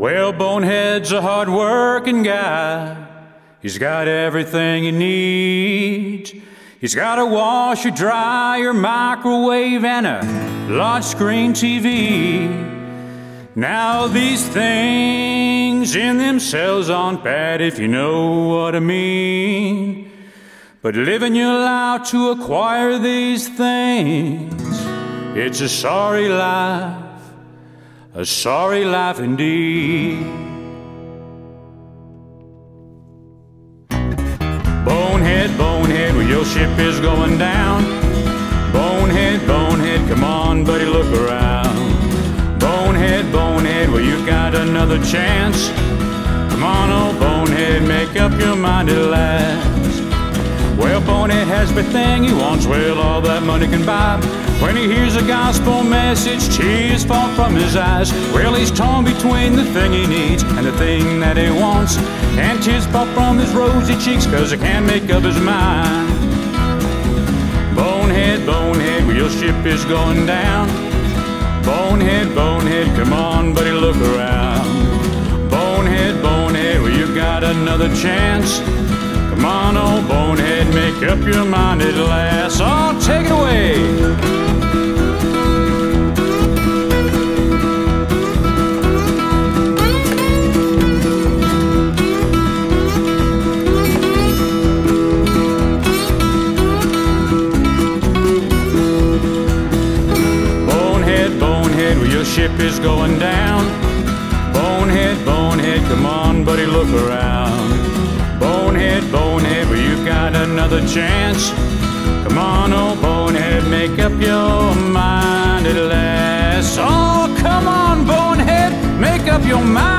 Well, Bonehead's a hard working guy. He's got everything he needs. He's got a washer, dryer, microwave, and a large screen TV. Now, these things in themselves aren't bad if you know what I mean. But living your life to acquire these things, it's a sorry life, a sorry life indeed. Bonehead, bonehead, well, your ship is going down. Bonehead, bonehead, come on, buddy, look around. Bonehead, bonehead, well, you've got another chance. Come on, old bonehead, make up your mind at last. Bonehead has everything he wants, well, all that money can buy. When he hears a gospel message, tears fall from his eyes. Well, he's torn between the thing he needs and the thing that he wants. And tears fall from his rosy cheeks, cause he can't make up his mind. Bonehead, bonehead, your ship is going down. Bonehead, bonehead, come on, buddy, look around. Bonehead, bonehead, well, you got another chance. Come on, old bonehead, your mind at last. Oh, take it away. Ship is going down. Bonehead, bonehead, come on, buddy, look around. Another chance. Come on, old bonehead, make up your mind at last. Oh, come on, bonehead, make up your mind.